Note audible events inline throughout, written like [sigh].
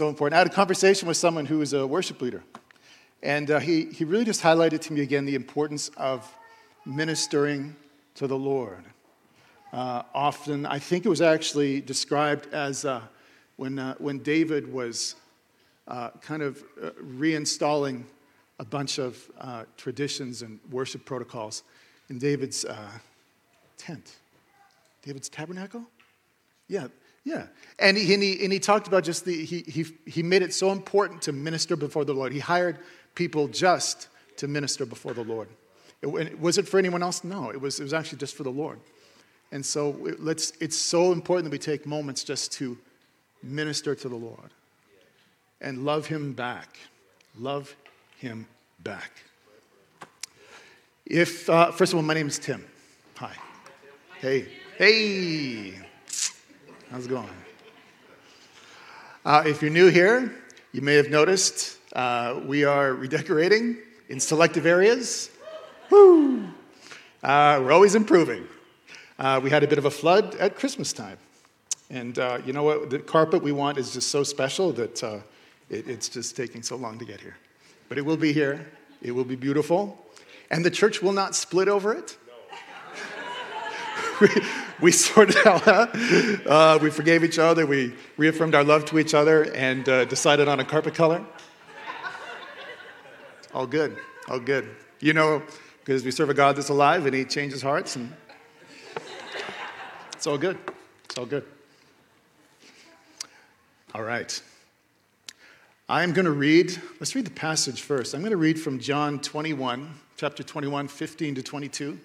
So important. I had a conversation with someone who was a worship leader, and uh, he, he really just highlighted to me again the importance of ministering to the Lord. Uh, often, I think it was actually described as uh, when, uh, when David was uh, kind of uh, reinstalling a bunch of traditions and worship protocols in David's tent, David's tabernacle. Yeah, yeah. And he, and he, and he talked about just the, he, he, he made it so important to minister before the Lord. He hired people just to minister before the Lord. It, was it for anyone else? No, it was, it was actually just for the Lord. And so it, let's, it's so important that we take moments just to minister to the Lord and love Him back. Love Him back. If, uh, first of all, my name is Tim. Hi. Hey. Hey. How's it going? Uh, if you're new here, you may have noticed uh, we are redecorating in selective areas. Woo! Uh, we're always improving. Uh, we had a bit of a flood at Christmas time. And uh, you know what? The carpet we want is just so special that uh, it, it's just taking so long to get here. But it will be here, it will be beautiful. And the church will not split over it. We, [laughs] we sorted [laughs] out, uh, we forgave each other, we reaffirmed our love to each other, and uh, decided on a carpet color. All good, all good. You know, because we serve a God that's alive and He changes hearts, and it's all good. It's all good. All right. I'm going to read, let's read the passage first. I'm going to read from John 21, chapter 21, 15 to 22.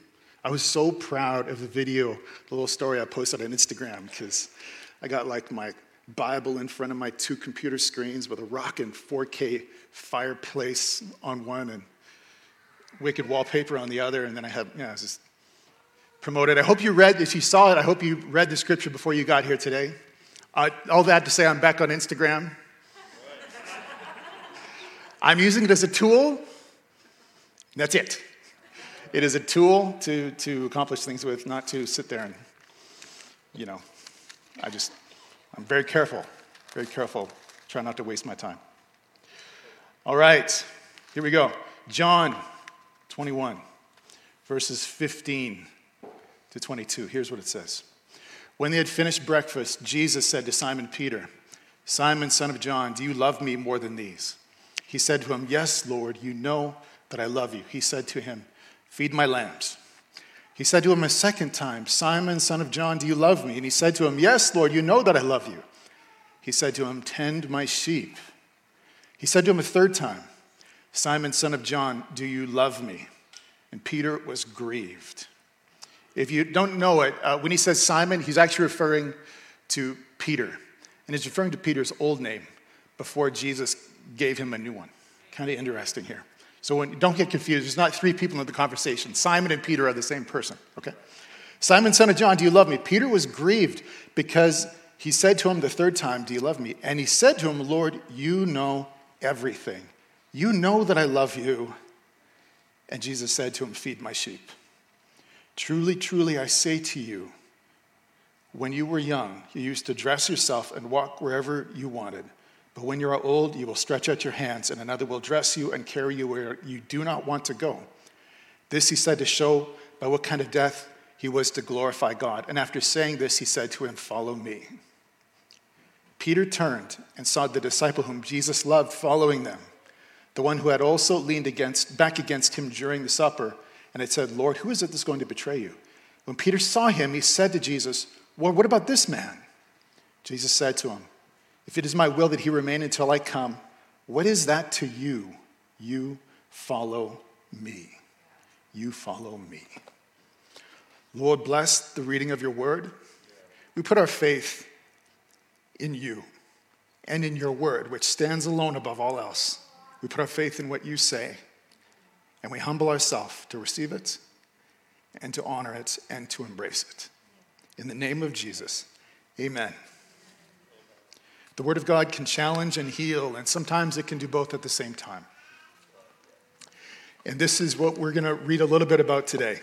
I was so proud of the video, the little story I posted on Instagram, because I got like my Bible in front of my two computer screens with a rocking 4K fireplace on one and wicked wallpaper on the other, and then I had, yeah, I was just promoted. I hope you read, if you saw it, I hope you read the scripture before you got here today. Uh, all that to say, I'm back on Instagram. I'm using it as a tool. That's it. It is a tool to, to accomplish things with, not to sit there and, you know, I just, I'm very careful, very careful, try not to waste my time. All right, here we go. John 21, verses 15 to 22. Here's what it says. When they had finished breakfast, Jesus said to Simon Peter, Simon, son of John, do you love me more than these? He said to him, Yes, Lord, you know that I love you. He said to him, Feed my lambs. He said to him a second time, Simon, son of John, do you love me? And he said to him, Yes, Lord, you know that I love you. He said to him, Tend my sheep. He said to him a third time, Simon, son of John, do you love me? And Peter was grieved. If you don't know it, uh, when he says Simon, he's actually referring to Peter. And he's referring to Peter's old name before Jesus gave him a new one. Kind of interesting here. So when, don't get confused. There's not three people in the conversation. Simon and Peter are the same person, okay? Simon, son of John, do you love me? Peter was grieved because he said to him the third time, Do you love me? And he said to him, Lord, you know everything. You know that I love you. And Jesus said to him, Feed my sheep. Truly, truly, I say to you, when you were young, you used to dress yourself and walk wherever you wanted. But when you are old, you will stretch out your hands, and another will dress you and carry you where you do not want to go. This he said to show by what kind of death he was to glorify God. And after saying this, he said to him, Follow me. Peter turned and saw the disciple whom Jesus loved following them, the one who had also leaned against, back against him during the supper, and had said, Lord, who is it that's going to betray you? When Peter saw him, he said to Jesus, Well, what about this man? Jesus said to him, if it is my will that he remain until I come, what is that to you? You follow me. You follow me. Lord, bless the reading of your word. We put our faith in you and in your word, which stands alone above all else. We put our faith in what you say, and we humble ourselves to receive it and to honor it and to embrace it. In the name of Jesus, amen. The Word of God can challenge and heal, and sometimes it can do both at the same time. And this is what we're going to read a little bit about today.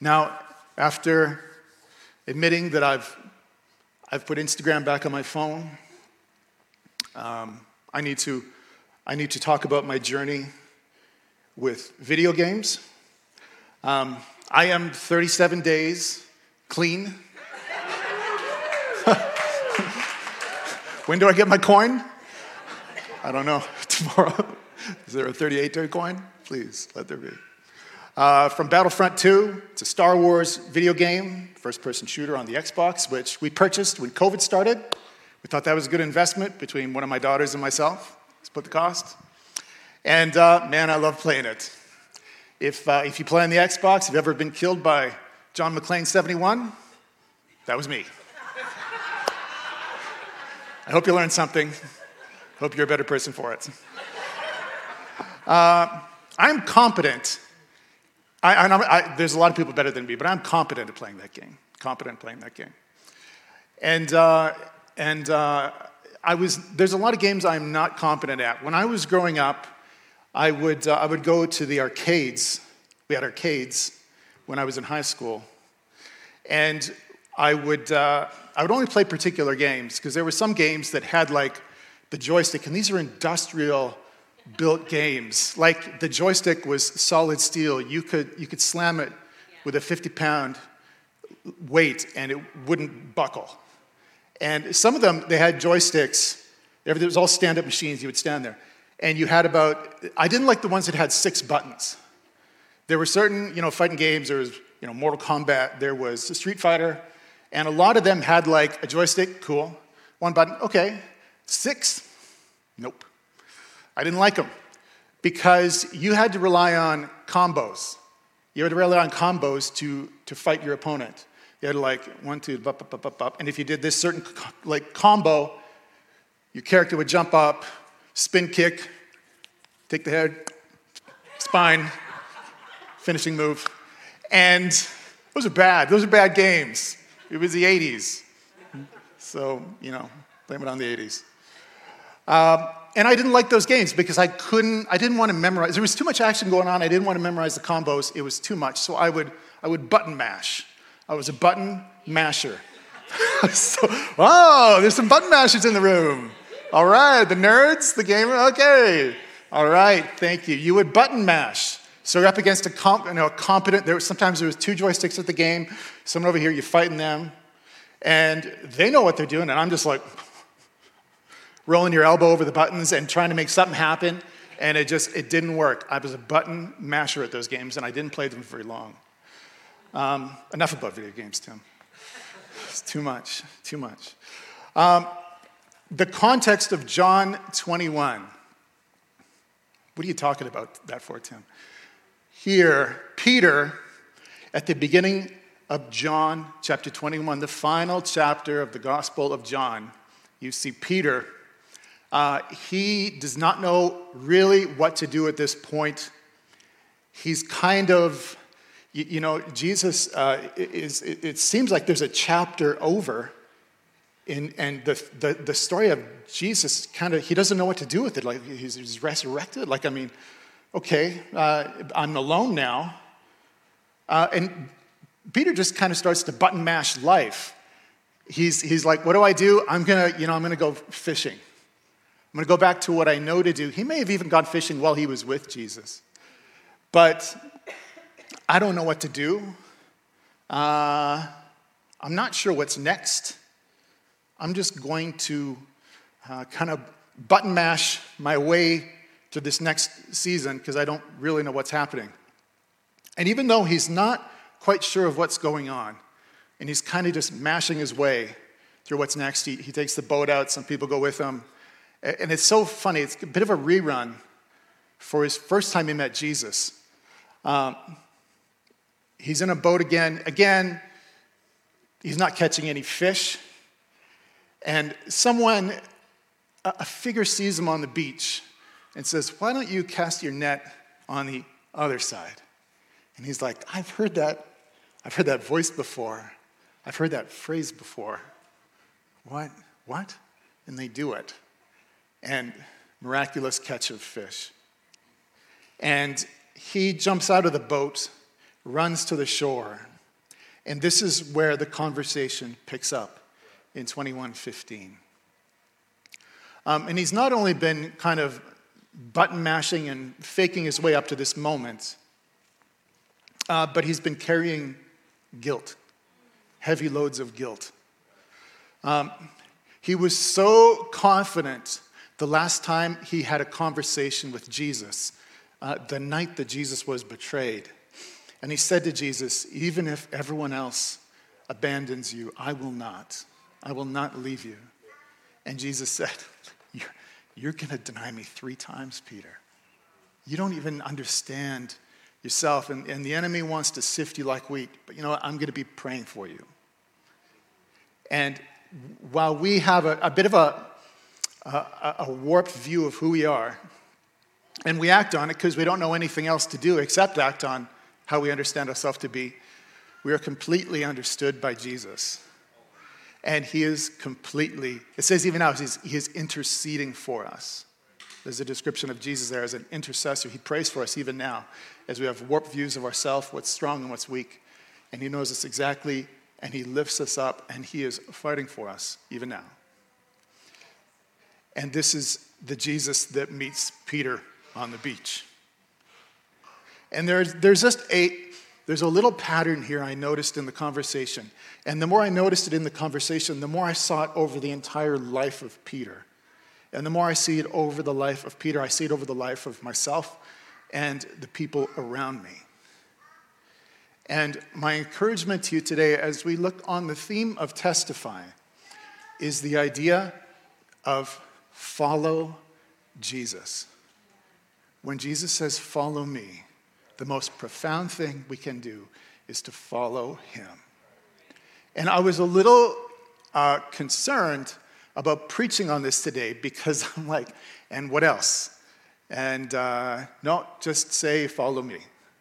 Now, after admitting that I've, I've put Instagram back on my phone, um, I, need to, I need to talk about my journey with video games. Um, I am 37 days clean. When do I get my coin? I don't know. [laughs] Tomorrow. Is there a 38 day coin? Please, let there be. Uh, from Battlefront 2, it's a Star Wars video game, first person shooter on the Xbox, which we purchased when COVID started. We thought that was a good investment between one of my daughters and myself. Split the cost. And uh, man, I love playing it. If, uh, if you play on the Xbox, if you've ever been killed by John McClane 71, that was me. I hope you learned something. Hope you're a better person for it. Uh, I'm competent I, I, there's a lot of people better than me, but I'm competent at playing that game. Competent playing that game. And, uh, and uh, I was, there's a lot of games I'm not competent at. When I was growing up, I would, uh, I would go to the arcades. We had arcades when I was in high school. And I would, uh, I would only play particular games because there were some games that had like the joystick, and these are industrial built games. Like the joystick was solid steel. You could, you could slam it with a 50 pound weight and it wouldn't buckle. And some of them, they had joysticks. It was all stand up machines. You would stand there. And you had about, I didn't like the ones that had six buttons. There were certain, you know, fighting games. There was, you know, Mortal Kombat. There was Street Fighter. And a lot of them had like a joystick, cool. One button, okay. Six, nope. I didn't like them because you had to rely on combos. You had to rely on combos to, to fight your opponent. You had to like one, two, up, up, up, up. And if you did this certain like combo, your character would jump up, spin kick, take the head, spine, finishing move. And those are bad. Those are bad games. It was the 80s. So, you know, blame it on the 80s. Um, and I didn't like those games because I couldn't, I didn't want to memorize. There was too much action going on. I didn't want to memorize the combos. It was too much. So I would, I would button mash. I was a button masher. [laughs] so, oh, there's some button mashers in the room. All right, the nerds, the gamer, okay. All right, thank you. You would button mash. So you're up against a, comp, you know, a competent, there was, sometimes there was two joysticks at the game. Someone over here, you're fighting them. And they know what they're doing, and I'm just like, [laughs] rolling your elbow over the buttons and trying to make something happen. And it just it didn't work. I was a button masher at those games and i didn't play them very long. Um, enough about video games tim. [laughs] It's too much too much. Um, the context of john 21 what are you talking about that for tim here peter at the beginning of john chapter 21 the final chapter of the gospel of john you see peter uh, he does not know really what to do at this point. He's kind of, you, you know, Jesus uh, is, it, it seems like there's a chapter over. In, and the, the, the story of Jesus kind of, he doesn't know what to do with it. Like, he's, he's resurrected. Like, I mean, okay, uh, I'm alone now. Uh, and Peter just kind of starts to button mash life. He's, he's like, what do I do? I'm gonna, you know, I'm gonna go fishing. I'm to go back to what I know to do. He may have even gone fishing while he was with Jesus. But I don't know what to do. Uh, I'm not sure what's next. I'm just going to uh, kind of button mash my way to this next season because I don't really know what's happening. And even though he's not quite sure of what's going on, and he's kind of just mashing his way through what's next, he, he takes the boat out, some people go with him. And it's so funny, it's a bit of a rerun for his first time he met Jesus. Um, he's in a boat again. Again, he's not catching any fish. And someone, a figure sees him on the beach and says, Why don't you cast your net on the other side? And he's like, I've heard that. I've heard that voice before. I've heard that phrase before. What? What? And they do it. And miraculous catch of fish. And he jumps out of the boat, runs to the shore. And this is where the conversation picks up in 2115. Um, and he's not only been kind of button mashing and faking his way up to this moment, uh, but he's been carrying guilt, heavy loads of guilt. Um, he was so confident the last time he had a conversation with Jesus, uh, the night that Jesus was betrayed. And he said to Jesus, Even if everyone else abandons you, I will not. I will not leave you. And Jesus said, [laughs] You're, going to deny me three times, Peter. You don't even understand yourself, and, and the enemy wants to sift you like wheat. But you know what? I'm going to be praying for you. And while we have a, a bit of a, a, a warped view of who we are, and we act on it because we don't know anything else to do except act on how we understand ourselves to be, we are completely understood by Jesus and he is completely, it says even now, he's, he is interceding for us. There's a description of Jesus there as an intercessor. He prays for us even now as we have warped views of ourselves, what's strong and what's weak. And he knows us exactly, and he lifts us up, and he is fighting for us even now. And this is the Jesus that meets Peter on the beach. And there's, there's just a, there's a little pattern here I noticed in the conversation. And the more I noticed it in the conversation, the more I saw it over the entire life of Peter. And the more I see it over the life of Peter, I see it over the life of myself and the people around me. And my encouragement to you today, as we look on the theme of testify, is the idea of follow Jesus. When Jesus says, Follow me, the most profound thing we can do is to follow him. And I was a little uh, concerned about preaching on this today because [laughs] I'm like, and what else? And uh, no, just say, follow me.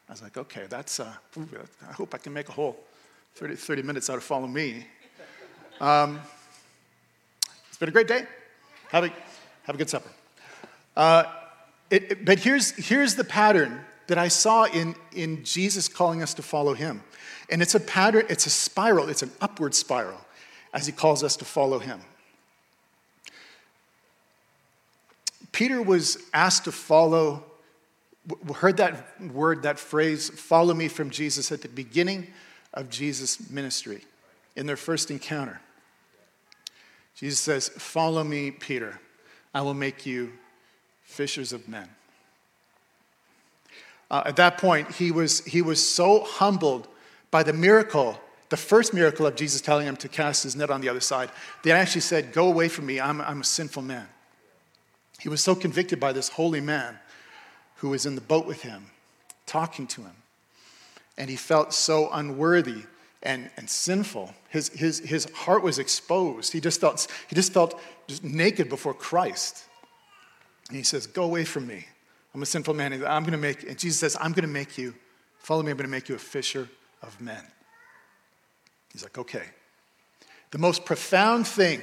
I was like, okay, that's, uh, I hope I can make a whole 30, 30 minutes out of follow me. Um, it's been a great day. Have a, have a good supper. Uh, it, it, but here's, here's the pattern that I saw in, in Jesus calling us to follow him. And it's a pattern, it's a spiral, it's an upward spiral as he calls us to follow him. Peter was asked to follow, heard that word, that phrase, follow me from Jesus at the beginning of Jesus' ministry in their first encounter. Jesus says, Follow me, Peter. I will make you fishers of men. Uh, at that point, he was, he was so humbled by the miracle, the first miracle of Jesus telling him to cast his net on the other side, that actually said, Go away from me, I'm, I'm a sinful man. He was so convicted by this holy man who was in the boat with him, talking to him. And he felt so unworthy and, and sinful. His, his, his heart was exposed. He just felt, he just felt just naked before Christ. And he says, Go away from me. I'm a sinful man. I'm going to make, and Jesus says, I'm going to make you, follow me, I'm going to make you a fisher of men. He's like, okay. The most profound thing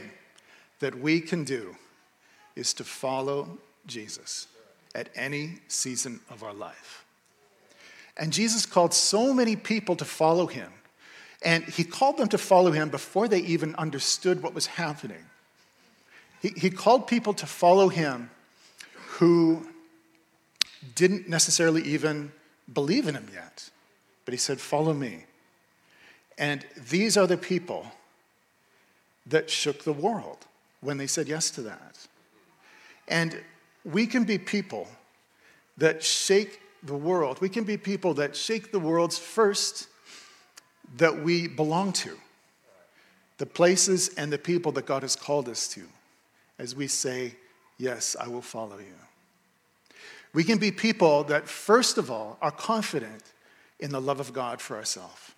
that we can do is to follow Jesus at any season of our life. And Jesus called so many people to follow him. And he called them to follow him before they even understood what was happening. He, he called people to follow him who didn't necessarily even believe in him yet. But he said, Follow me. And these are the people that shook the world when they said yes to that. And we can be people that shake the world. We can be people that shake the world's first that we belong to, the places and the people that God has called us to, as we say, Yes, I will follow you. We can be people that, first of all, are confident in the love of God for ourselves.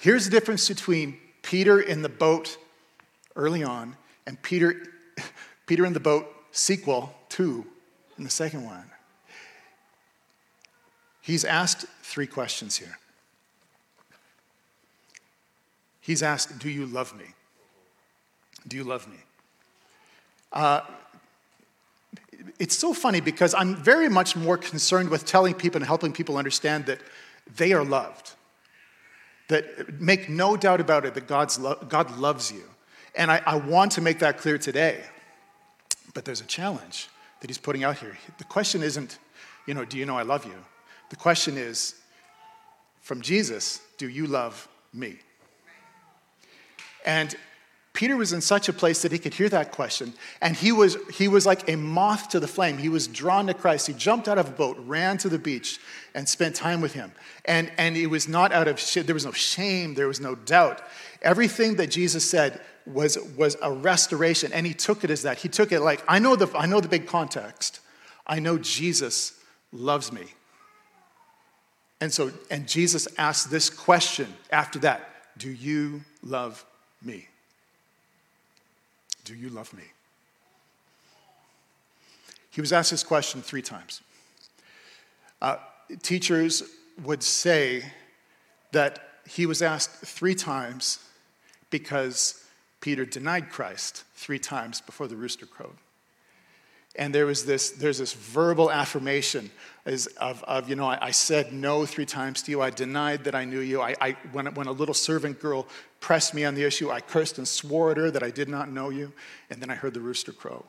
Here's the difference between Peter in the boat early on, and Peter, [laughs] Peter in the boat, sequel two in the second one. He's asked three questions here. He's asked, Do you love me? Do you love me? Uh, it's so funny because I'm very much more concerned with telling people and helping people understand that they are loved. That make no doubt about it that God's lo- God loves you. And I, I want to make that clear today. But there's a challenge that he's putting out here. The question isn't, you know, do you know I love you? The question is, from Jesus, do you love me? And Peter was in such a place that he could hear that question. And he was, he was like a moth to the flame. He was drawn to Christ. He jumped out of a boat, ran to the beach, and spent time with him. And, and it was not out of, there was no shame, there was no doubt. Everything that Jesus said was, was a restoration, and he took it as that. He took it like, I know, the, I know the big context. I know Jesus loves me. And so, and Jesus asked this question after that Do you love me? Do you love me? He was asked this question three times. Uh, teachers would say that he was asked three times because Peter denied Christ three times before the rooster crowed. And there was this, there's this verbal affirmation of, of you know, I, I, said no three times to you. I denied that I knew you. I, I, when, when a little servant girl pressed me on the issue, I cursed and swore at her that I did not know you. And then I heard the rooster crow.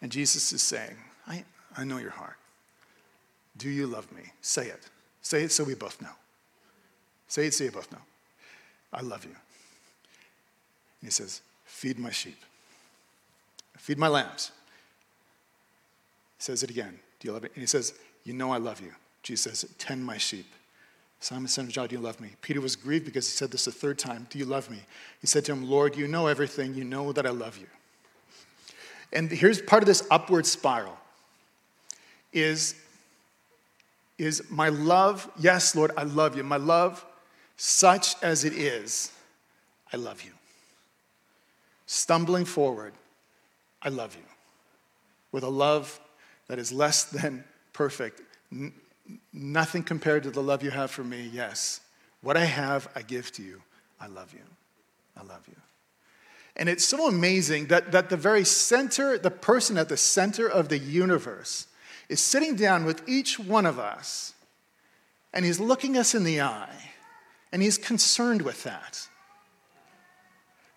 And Jesus is saying, I, I know your heart. Do you love me? Say it. Say it so we both know. Say it so you both know. I love you. and He says, Feed my sheep, feed my lambs. He says it again. Do you love me? And he says, You know I love you. Jesus says, Tend my sheep. Simon, son of John, do you love me? Peter was grieved because he said this a third time Do you love me? He said to him, Lord, you know everything. You know that I love you. And here's part of this upward spiral is, is my love, yes, Lord, I love you. My love, such as it is, I love you stumbling forward, I love you. With a love that is less than perfect, N- nothing compared to the love you have for me, yes. What I have, I give to you. I love you. I love you. And it's so amazing that, that the very center, the person at the center of the universe, is sitting down with each one of us, and he's looking us in the eye, and he's concerned with that.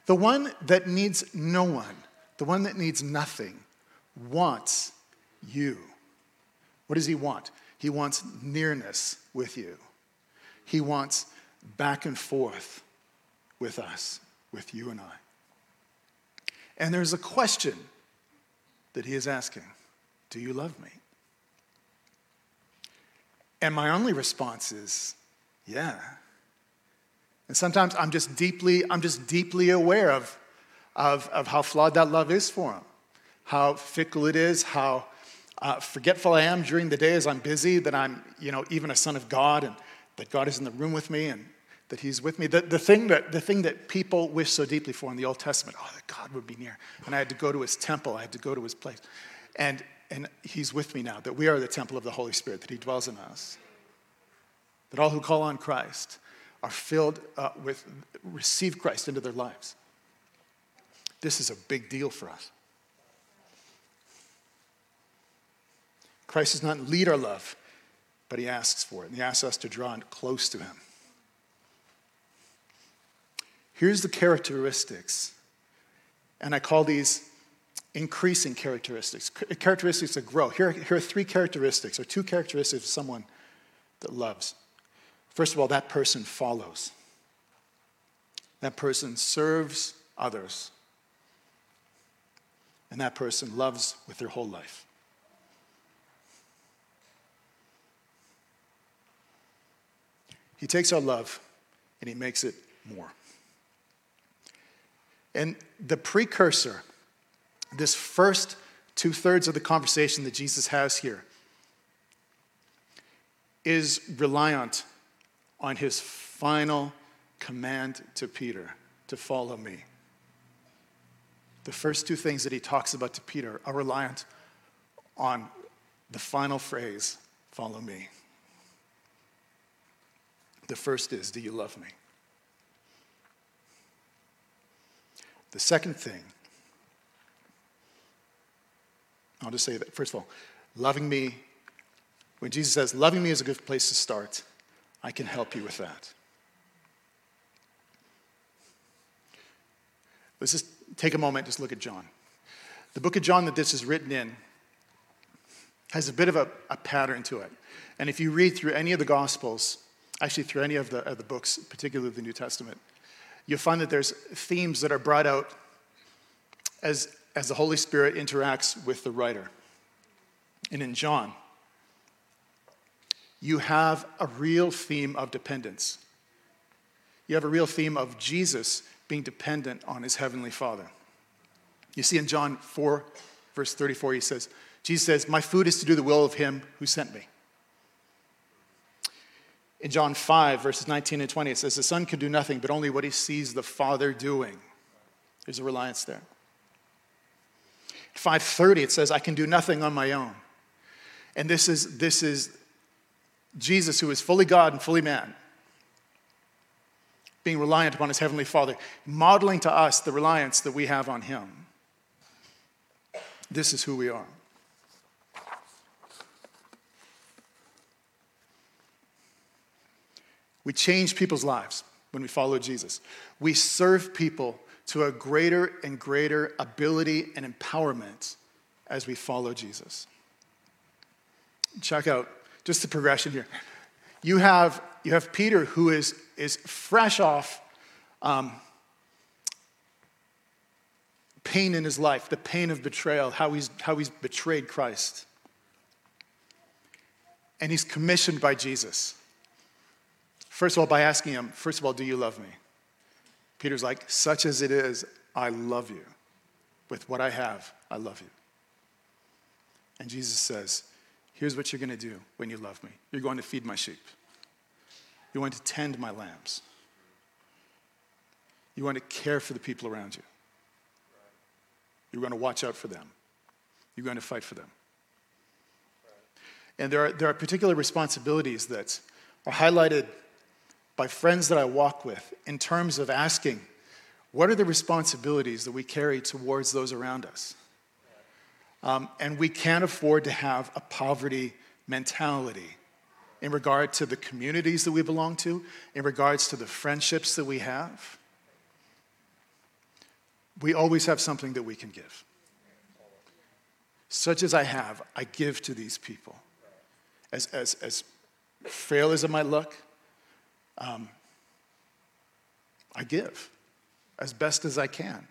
The one that needs no one, the one that needs nothing, wants you. What does he want? He wants nearness with you. He wants back and forth with us, with you and I. And there's a question that he is asking Do you love me? And my only response is, Yeah. And sometimes I'm just deeply, I'm just deeply aware of, of, of how flawed that love is for him, how fickle it is, how uh, forgetful I am during the day as I'm busy, that I'm, you know, even a son of God and that God is in the room with me and that he's with me. The, the, thing that, the thing that people wish so deeply for in the Old Testament, oh, that God would be near. And I had to go to his temple, I had to go to his place. And, and he's with me now, that we are the temple of the Holy Spirit, that he dwells in us. That all who call on Christ are filled uh, with, receive Christ into their lives. This is a big deal for us. Christ does not lead our love, but he asks for it, and he asks us to draw close to him. Here's the characteristics, and I call these increasing characteristics, characteristics that grow. Here, here are three characteristics, or two characteristics of someone that loves. First of all, that person follows. That person serves others. And that person loves with their whole life. He takes our love and he makes it more. And the precursor, this first two thirds of the conversation that Jesus has here, is reliant on his final command to Peter to follow me. The first two things that he talks about to Peter are reliant on the final phrase follow me. The first is, Do you love me? The second thing, I'll just say that, first of all, loving me, when Jesus says, loving me is a good place to start, I can help you with that. Let's just take a moment, just look at John. The book of John that this is written in has a bit of a, a pattern to it. And if you read through any of the Gospels, actually through any of the, of the books, particularly the New Testament, you'll find that there's themes that are brought out as, as the Holy Spirit interacts with the writer. And in John, you have a real theme of dependence. You have a real theme of Jesus being dependent on his heavenly Father. You see in John 4, verse 34, he says, Jesus says, My food is to do the will of him who sent me. In John 5, verses 19 and 20, it says, The Son can do nothing but only what he sees the Father doing. There's a reliance there. 530, it says, I can do nothing on my own. And this is, this is Jesus, who is fully God and fully man, being reliant upon his heavenly Father, modeling to us the reliance that we have on him. This is who we are. We change people's lives when we follow Jesus. We serve people to a greater and greater ability and empowerment as we follow Jesus. Check out just the progression here. You have, you have Peter, who is, is fresh off um, pain in his life, the pain of betrayal, how he's, how he's betrayed Christ. And he's commissioned by Jesus. First of all, by asking him, first of all, do you love me? Peter's like, such as it is, I love you. With what I have, I love you. And Jesus says, here's what you're going to do when you love me you're going to feed my sheep, you're going to tend my lambs, you're going to care for the people around you, you're going to watch out for them, you're going to fight for them. And there are, there are particular responsibilities that are highlighted by friends that I walk with in terms of asking, what are the responsibilities that we carry towards those around us? Um, and we can't afford to have a poverty mentality in regard to the communities that we belong to, in regards to the friendships that we have. We always have something that we can give. Such as I have, I give to these people. As, as, as frail as it might look, um, I give as best as I can.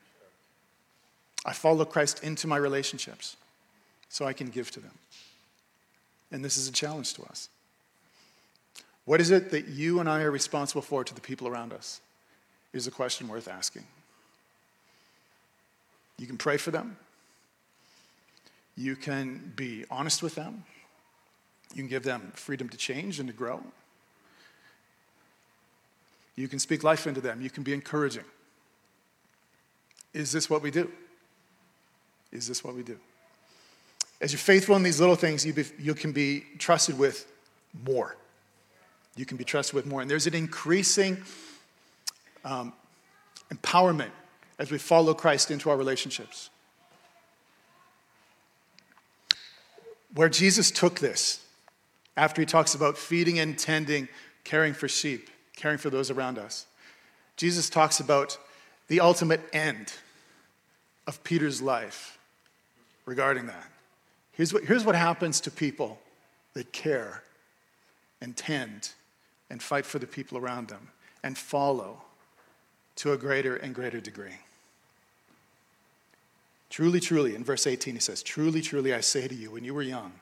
I follow Christ into my relationships so I can give to them. And this is a challenge to us. What is it that you and I are responsible for to the people around us? Is a question worth asking. You can pray for them. You can be honest with them. You can give them freedom to change and to grow. You can speak life into them. You can be encouraging. Is this what we do? Is this what we do? As you're faithful in these little things, you, be, you can be trusted with more. You can be trusted with more. And there's an increasing um, empowerment as we follow Christ into our relationships. Where Jesus took this, after he talks about feeding and tending, caring for sheep, caring for those around us. Jesus talks about the ultimate end of Peter's life regarding that. Here's what, here's what happens to people that care and tend and fight for the people around them and follow to a greater and greater degree. Truly, truly, in verse 18, he says, Truly, truly, I say to you, when you were young,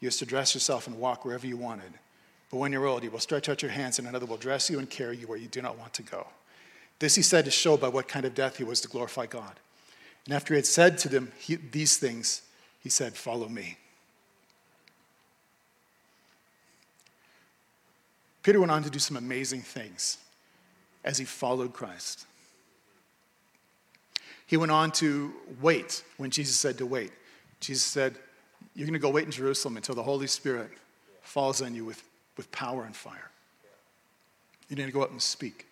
you used to dress yourself and walk wherever you wanted. But when you're old, you will stretch out your hands, and another will dress you and carry you where you do not want to go. This he said to show by what kind of death he was to glorify God. And after he had said to them he, these things, he said, Follow me. Peter went on to do some amazing things as he followed Christ. He went on to wait when Jesus said to wait. Jesus said, You're going to go wait in Jerusalem until the Holy Spirit falls on you with, with power and fire. You're going to go up and speak.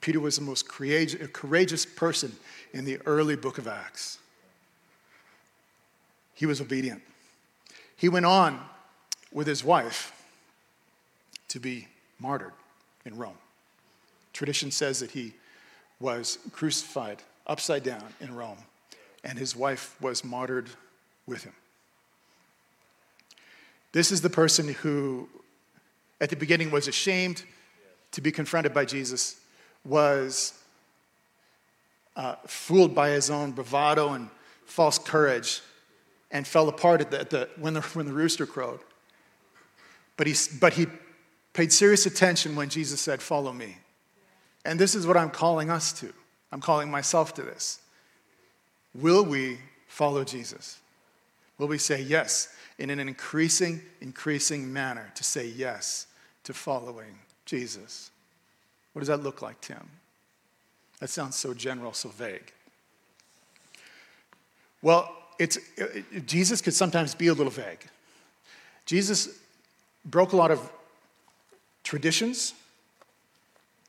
Peter was the most courageous person in the early book of Acts. He was obedient. He went on with his wife to be martyred in Rome. Tradition says that he was crucified upside down in Rome, and his wife was martyred with him. This is the person who, at the beginning, was ashamed to be confronted by Jesus, was uh, fooled by his own bravado and false courage, and fell apart at the, at the, when, the, when the rooster crowed. But he, but he paid serious attention when Jesus said, Follow me. And this is what I'm calling us to. I'm calling myself to this. Will we follow Jesus? Will we say yes in an increasing, increasing manner to say yes to following Jesus? What does that look like, Tim? That sounds so general, so vague. Well, it's, it, Jesus could sometimes be a little vague. Jesus broke a lot of traditions,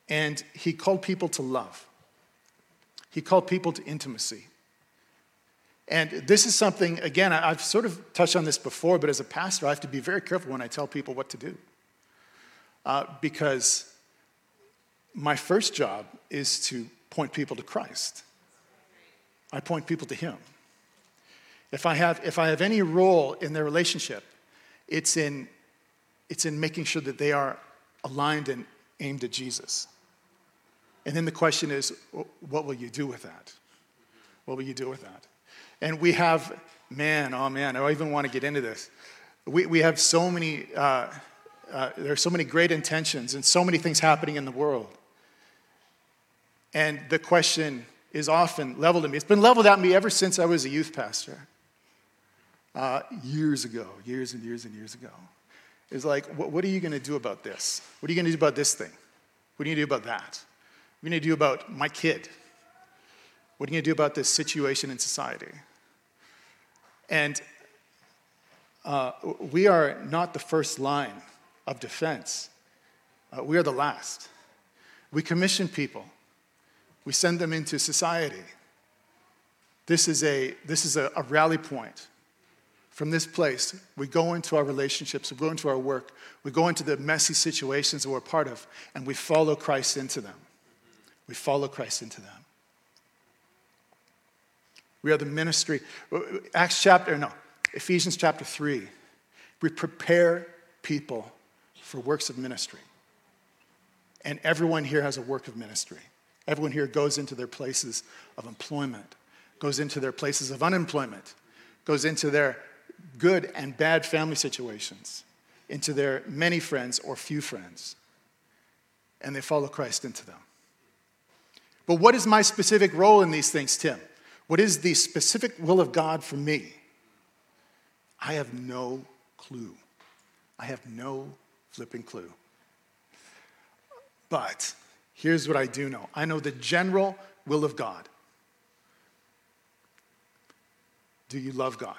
and he called people to love. He called people to intimacy. And this is something, again, I've sort of touched on this before, but as a pastor, I have to be very careful when I tell people what to do. Uh, because my first job is to point people to Christ. I point people to Him. If I have, if I have any role in their relationship, it's in, it's in making sure that they are aligned and aimed at Jesus. And then the question is, what will you do with that? What will you do with that? And we have, man, oh man, I don't even want to get into this. We, we have so many, uh, uh, there are so many great intentions and so many things happening in the world. And the question is often leveled at me. It's been leveled at me ever since I was a youth pastor uh, years ago, years and years and years ago. Is like, what, what are you going to do about this? What are you going to do about this thing? What are you going to do about that? What are you going to do about my kid? What are you going to do about this situation in society? And uh, we are not the first line of defense, uh, we are the last. We commission people, we send them into society. This is a, this is a, a rally point from this place, we go into our relationships, we go into our work, we go into the messy situations that we're part of, and we follow Christ into them. We follow Christ into them. We are the ministry. Acts chapter, no, Ephesians chapter 3. We prepare people for works of ministry. And everyone here has a work of ministry. Everyone here goes into their places of employment, goes into their places of unemployment, goes into their good and bad family situations into their many friends or few friends, and they follow Christ into them. But what is my specific role in these things, Tim? What is the specific will of God for me? I have no clue. I have no flipping clue. But here's what I do know I know the general will of God. Do you love God?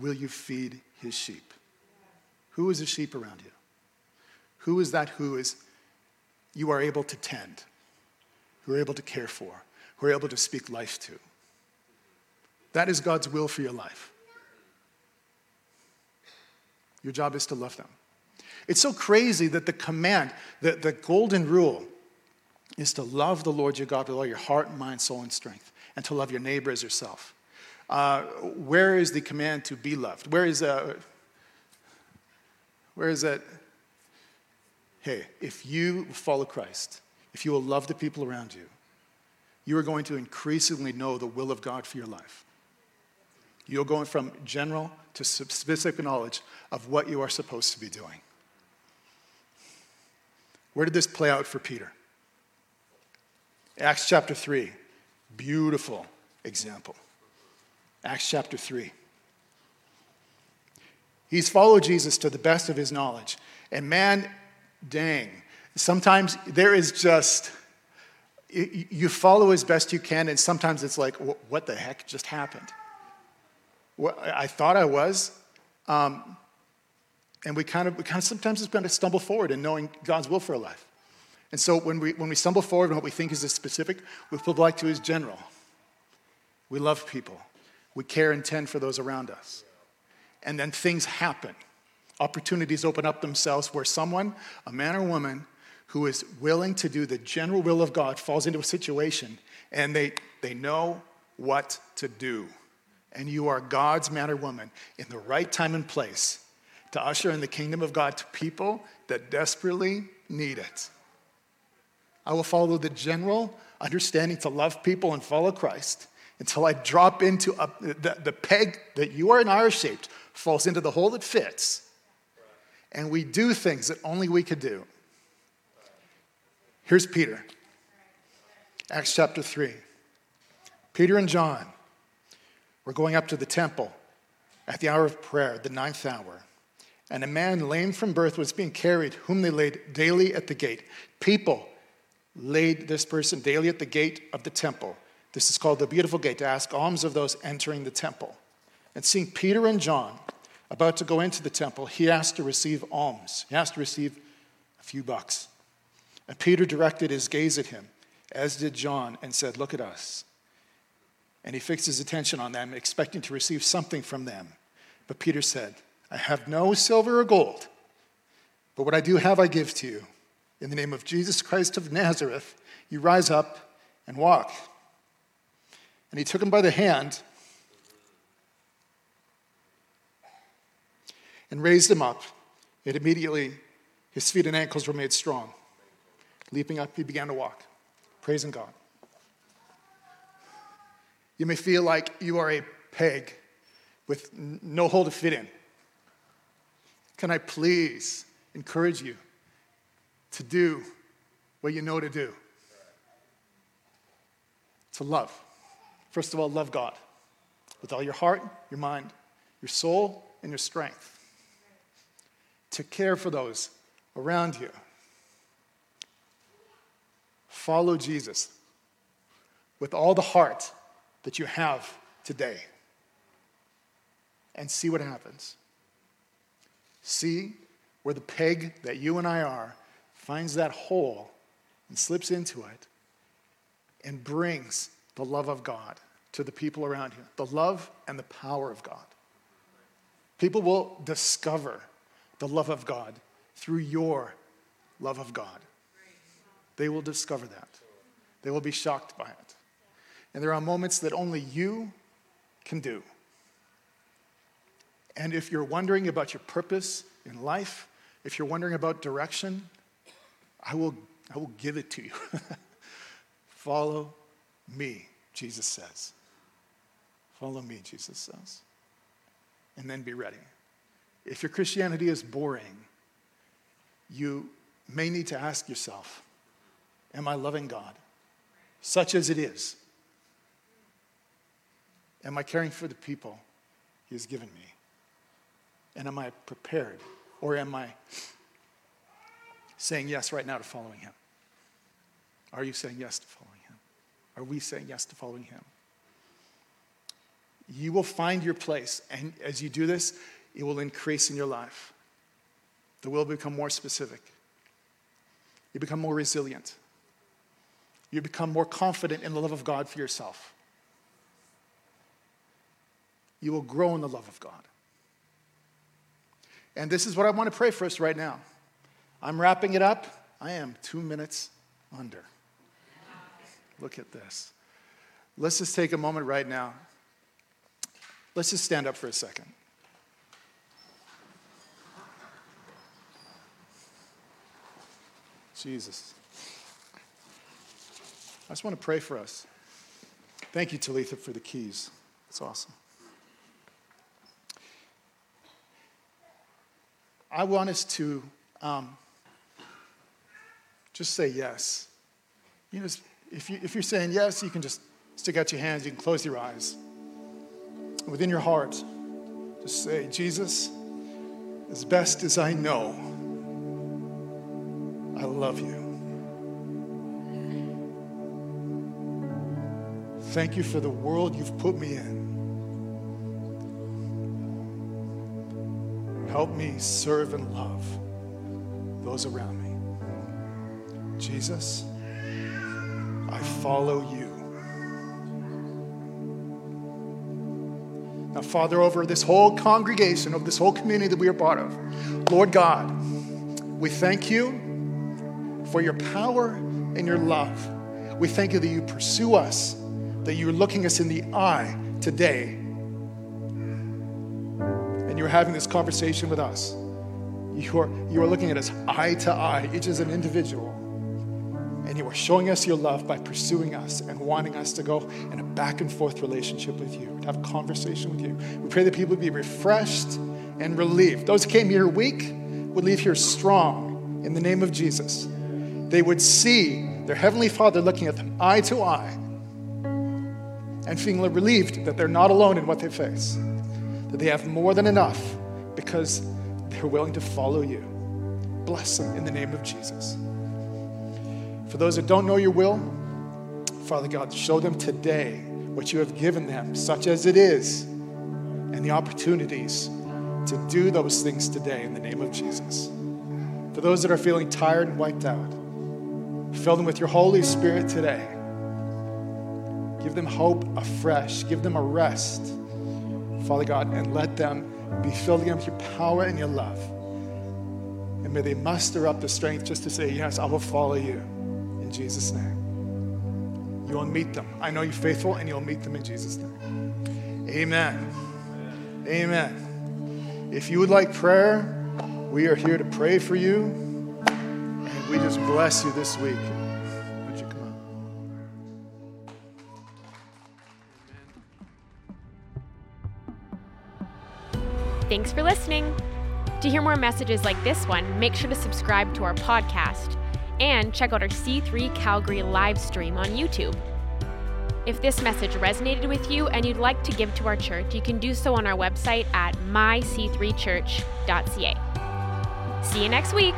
Will you feed his sheep? Who is the sheep around you? Who is that who is you are able to tend, who are able to care for, who are able to speak life to? That is God's will for your life. Your job is to love them. It's so crazy that the command, the, the golden rule, is to love the Lord your God with all your heart, mind, soul, and strength, and to love your neighbor as yourself. Uh, where is the command to be loved? Where is, uh, where is that? Hey, if you follow Christ, if you will love the people around you, you are going to increasingly know the will of God for your life. You're going from general to specific knowledge of what you are supposed to be doing. Where did this play out for Peter? Acts chapter 3, beautiful example. Acts chapter 3. He's followed Jesus to the best of his knowledge. And man, dang, sometimes there is just you follow as best you can, and sometimes it's like, what the heck just happened? I thought I was. Um, and we kind of, we kind of sometimes it's been to stumble forward in knowing God's will for our life. And so when we, when we stumble forward in what we think is a specific, we feel like to his general. We love people. We care and tend for those around us. And then things happen. Opportunities open up themselves where someone, a man or woman, who is willing to do the general will of God falls into a situation and they, they know what to do. And you are God's man or woman in the right time and place to usher in the kingdom of God to people that desperately need it. I will follow the general understanding to love people and follow Christ until I drop into a, the, the peg that you are and I are shaped falls into the hole that fits. And we do things that only we could do. Here's Peter, Acts chapter 3. Peter and John were going up to the temple at the hour of prayer, the ninth hour. And a man lame from birth was being carried, whom they laid daily at the gate. People laid this person daily at the gate of the temple. This is called the beautiful gate, to ask alms of those entering the temple. And seeing Peter and John about to go into the temple, he asked to receive alms. He asked to receive a few bucks. And Peter directed his gaze at him, as did John, and said, Look at us. And he fixed his attention on them, expecting to receive something from them. But Peter said, I have no silver or gold, but what I do have I give to you. In the name of Jesus Christ of Nazareth, you rise up and walk. And he took him by the hand and raised him up. And immediately his feet and ankles were made strong. Leaping up, he began to walk, praising God. You may feel like you are a peg with no hole to fit in. Can I please encourage you to do what you know to do? To love. First of all, love God with all your heart, your mind, your soul, and your strength. To care for those around you follow Jesus with all the heart that you have today and see what happens. See where the peg that you and I are finds that hole and slips into it and brings the love of God to the people around you, the love and the power of God. People will discover the love of God through your love of God. They will discover that. They will be shocked by it. And there are moments that only you can do. And if you're wondering about your purpose in life, if you're wondering about direction, I will, I will give it to you. [laughs] Follow me, Jesus says. Follow me, Jesus says. And then be ready. If your Christianity is boring, you may need to ask yourself Am I loving God? Such as it is. Am I caring for the people He has given me? And am I prepared? Or am I saying yes right now to following Him? Are you saying yes to following? Are we saying yes to following Him? You will find your place, and as you do this, it will increase in your life. The will become more specific. You become more resilient you become more confident in the love of God for yourself. You will grow in the love of God. And this is what I want to pray for us right now. I'm wrapping it up. I am two minutes under. Look at this. Let's just take a moment right now. Let's just stand up for a second. Jesus. I just want to pray for us. Thank you, Talitha, for the keys. It's awesome. I want us to um, just say yes. You know, if, you, if you're saying yes, you can just stick out your hands, you can close your eyes. Within your heart, just say, Jesus, as best as I know, I love you. Thank you for the world you've put me in. Help me serve and love those around me. Jesus, I follow you. Now, Father, over this whole congregation, of this whole community that we are part of, Lord God, we thank you for your power and your love. We thank you that you pursue us, that you're looking us in the eye today, and you're having this conversation with us. You are, you are looking at us eye to eye, each as an individual. You are showing us your love by pursuing us and wanting us to go in a back and forth relationship with you, to have a conversation with you. We pray that people would be refreshed and relieved. Those who came here weak would leave here strong in the name of Jesus. They would see their Heavenly Father looking at them eye to eye and feeling relieved that they're not alone in what they face, that they have more than enough because they're willing to follow you. Bless them in the name of Jesus. For those that don't know your will, Father God, show them today what you have given them, such as it is, and the opportunities to do those things today in the name of Jesus. For those that are feeling tired and wiped out, fill them with your Holy Spirit today. Give them hope afresh, give them a rest, Father God, and let them be filled again with your power and your love. And may they muster up the strength just to say, Yes, I will follow you in Jesus' name. You will meet them. I know you're faithful, and you'll meet them in Jesus' name. Amen. Amen. If you would like prayer, we are here to pray for you, and we just bless you this week. Thanks for listening. To hear more messages like this one, make sure to subscribe to our podcast and check out our C3 Calgary live stream on YouTube. If this message resonated with you and you'd like to give to our church, you can do so on our website at myc3church.ca. See you next week.